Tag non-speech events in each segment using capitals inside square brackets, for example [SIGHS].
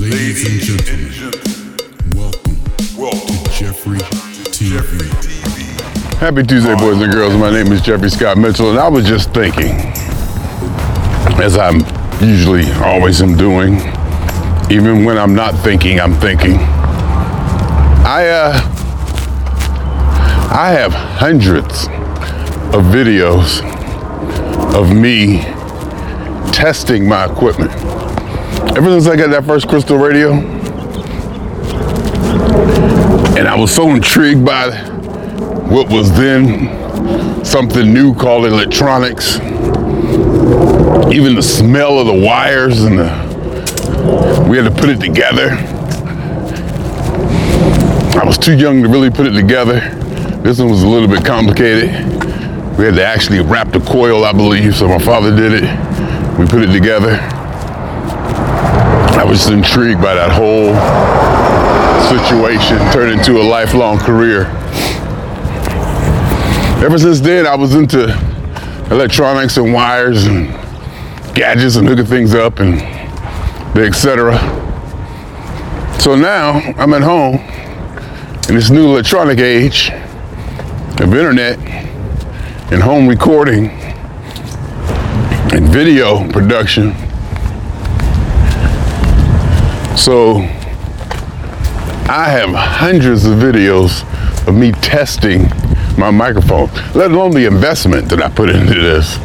Ladies and gentlemen, welcome, to Jeffrey TV. Happy Tuesday, boys and girls. My name is Jeffrey Scott Mitchell, and I was just thinking, as I'm usually always am doing, even when I'm not thinking, I'm thinking. I uh, I have hundreds of videos of me testing my equipment. Ever since I got that first crystal radio, and I was so intrigued by what was then something new called electronics. Even the smell of the wires and the, we had to put it together. I was too young to really put it together. This one was a little bit complicated. We had to actually wrap the coil, I believe, so my father did it. We put it together. Was intrigued by that whole situation, turned into a lifelong career. Ever since then, I was into electronics and wires and gadgets and hooking things up and the etc. So now I'm at home in this new electronic age of internet and home recording and video production. So I have hundreds of videos of me testing my microphone, let alone the investment that I put into this.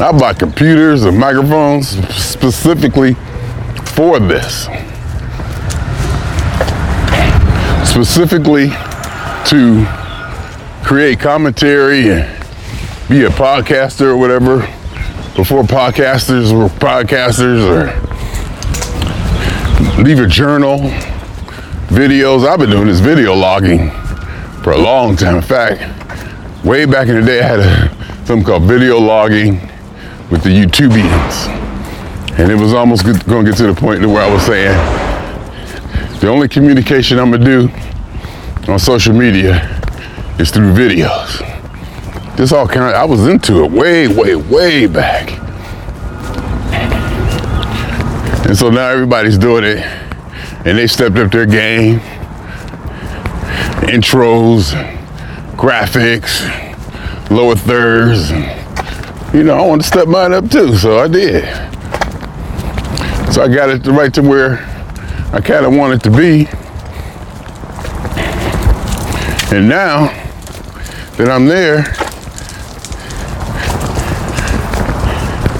I bought computers and microphones specifically for this. Specifically to create commentary and be a podcaster or whatever before podcasters were podcasters or leave a journal, videos. I've been doing this video logging for a long time. In fact, way back in the day, I had a, something called video logging with the YouTubians. And it was almost going to get to the point where I was saying, the only communication I'm going to do on social media is through videos. This all kind of, I was into it way, way, way back. And so now everybody's doing it and they stepped up their game. Intros, graphics, lower thirds. You know, I wanted to step mine up too, so I did. So I got it right to where I kind of want it to be. And now that I'm there,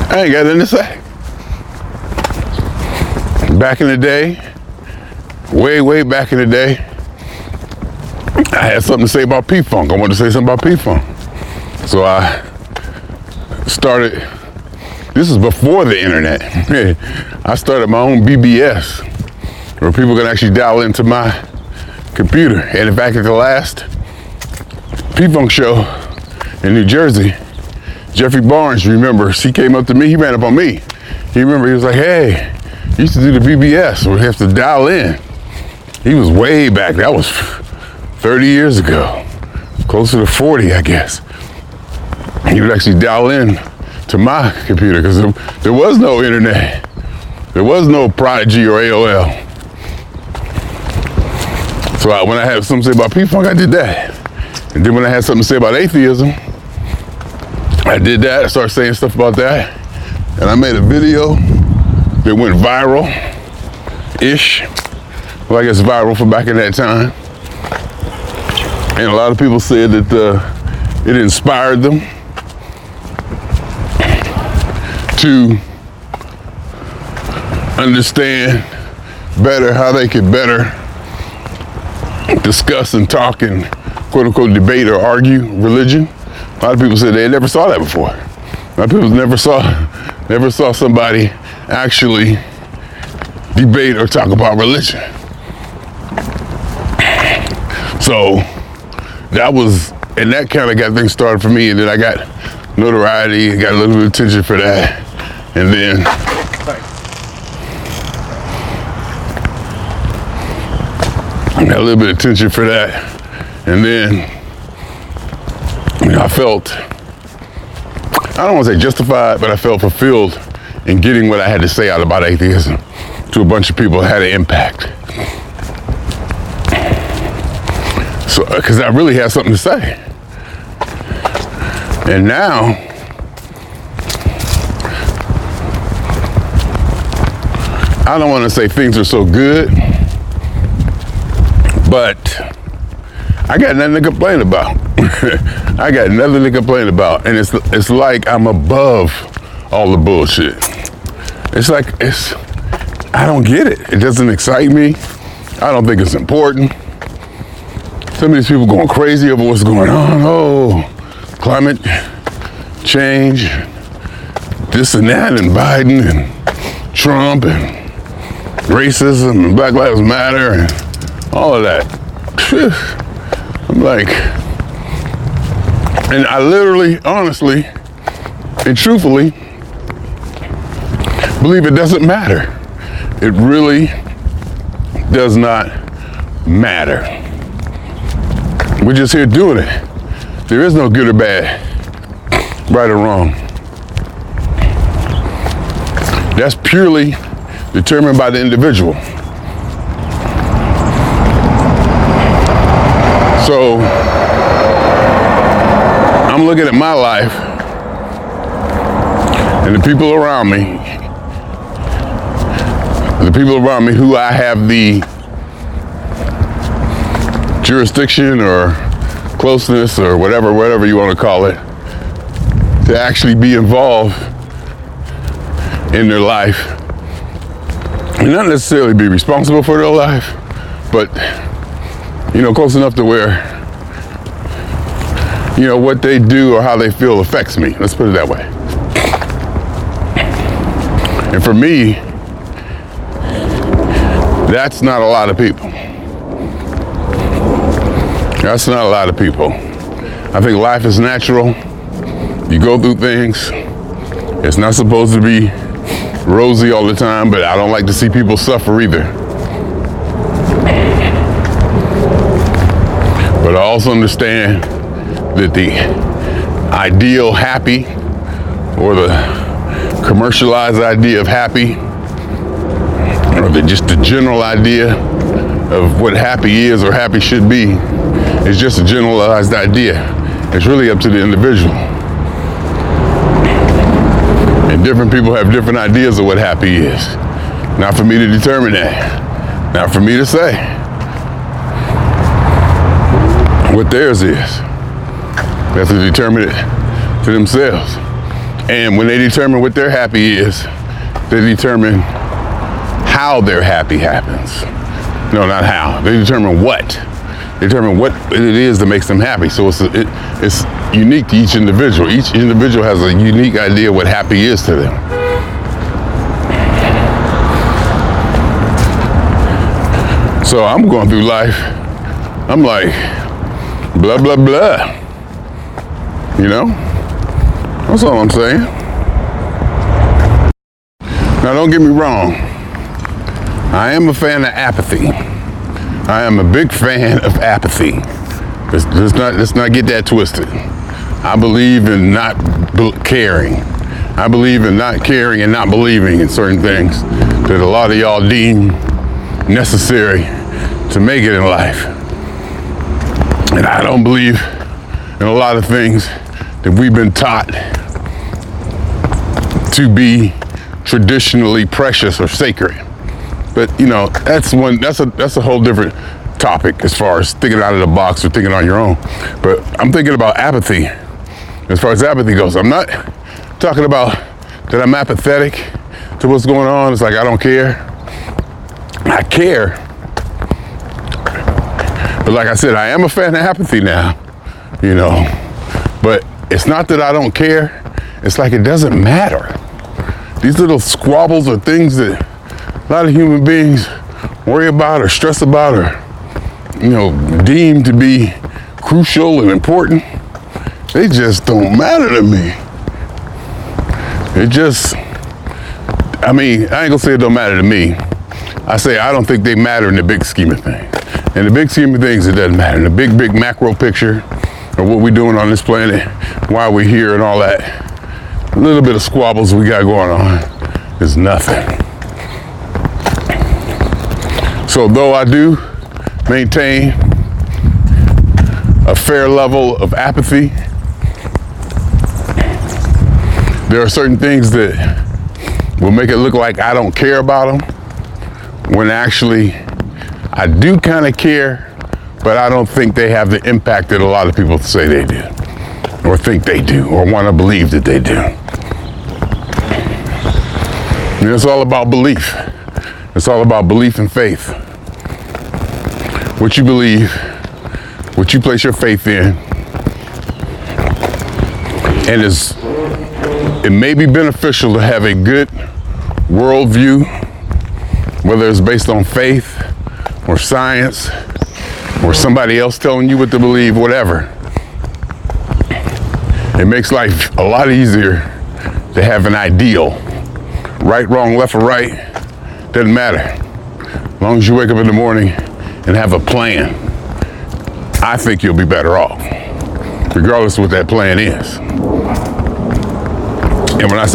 I ain't got nothing to say. Back in the day, way, way back in the day, I had something to say about P-Funk. I wanted to say something about P-Funk. So I started, this is before the internet. [LAUGHS] I started my own BBS where people can actually dial into my computer. And in fact, at the last P-Funk show in New Jersey, Jeffrey Barnes remembers, he came up to me, he ran up on me. He remember, he was like, hey, you used to do the BBS where you have to dial in. He was way back, that was 30 years ago, closer to 40, I guess. He would actually dial in to my computer because there, there was no internet. There was no Prodigy or AOL. So I, when I had something to say about P-Funk, I did that. And then when I had something to say about atheism, I did that. I started saying stuff about that. And I made a video that went viral-ish. Well, I guess viral for back in that time. And a lot of people said that uh, it inspired them to understand better how they could better discuss and talk and quote unquote debate or argue religion. A lot of people said they never saw that before. A lot of people never saw [LAUGHS] never saw somebody actually debate or talk about religion. So that was and that kind of got things started for me and then I got notoriety and got a little bit of attention for that. And then got a little bit of attention for that. And then you know, I felt I don't want to say justified, but I felt fulfilled in getting what I had to say out about atheism to a bunch of people had an impact. So, uh, because I really had something to say. And now, I don't want to say things are so good, but I got nothing to complain about. [LAUGHS] I got nothing to complain about, and it's it's like I'm above all the bullshit. It's like it's I don't get it. It doesn't excite me. I don't think it's important. Some of these people going crazy over what's going on. Oh, climate change, this and that, and Biden and Trump and racism and Black Lives Matter and all of that. [SIGHS] I'm like, and I literally, honestly, and truthfully believe it doesn't matter. It really does not matter. We're just here doing it. There is no good or bad, right or wrong. That's purely determined by the individual. So I'm looking at my life and the people around me, the people around me who I have the jurisdiction or closeness or whatever, whatever you want to call it, to actually be involved in their life and not necessarily be responsible for their life, but you know, close enough to where you know what they do or how they feel affects me. Let's put it that way. And for me, that's not a lot of people. That's not a lot of people. I think life is natural. You go through things. It's not supposed to be rosy all the time, but I don't like to see people suffer either. But I also understand that the ideal happy or the commercialized idea of happy or the, just the general idea of what happy is or happy should be is just a generalized idea. It's really up to the individual. And different people have different ideas of what happy is. Not for me to determine that. Not for me to say what theirs is. They have to determine it to themselves. And when they determine what their happy is, they determine how their happy happens. No, not how. They determine what. They determine what it is that makes them happy. So it's, it, it's unique to each individual. Each individual has a unique idea what happy is to them. So I'm going through life. I'm like, blah, blah, blah. You know? That's all I'm saying. Now, don't get me wrong. I am a fan of apathy. I am a big fan of apathy. Let's, let's not let's not get that twisted. I believe in not caring. I believe in not caring and not believing in certain things that a lot of y'all deem necessary to make it in life. And I don't believe in a lot of things that we've been taught to be traditionally precious or sacred. But you know, that's one that's a that's a whole different topic as far as thinking out of the box or thinking on your own. But I'm thinking about apathy. As far as apathy goes, I'm not talking about that I'm apathetic to what's going on. It's like I don't care. I care. But like I said, I am a fan of apathy now, you know. But it's not that I don't care. It's like it doesn't matter. These little squabbles are things that a lot of human beings worry about or stress about or you know deem to be crucial and important. They just don't matter to me. It just i mean i ain't gonna say it don't matter to me. I say i don't think they matter in the big scheme of things. In the big scheme of things it doesn't matter. In the big big macro picture of what we're doing on this planet why we're here and all that little bit of squabbles we got going on is nothing. So, though I do maintain a fair level of apathy, there are certain things that will make it look like I don't care about them when actually I do kind of care, but I don't think they have the impact that a lot of people say they do, or think they do, or want to believe that they do. And it's all about belief. It's all about belief and faith. What you believe, what you place your faith in, and is it may be beneficial to have a good worldview, whether it's based on faith or science or somebody else telling you what to believe, whatever. It makes life a lot easier to have an ideal. Right, wrong, left, or right, doesn't matter. As long as you wake up in the morning and have a plan, I think you'll be better off, regardless of what that plan is. And when I say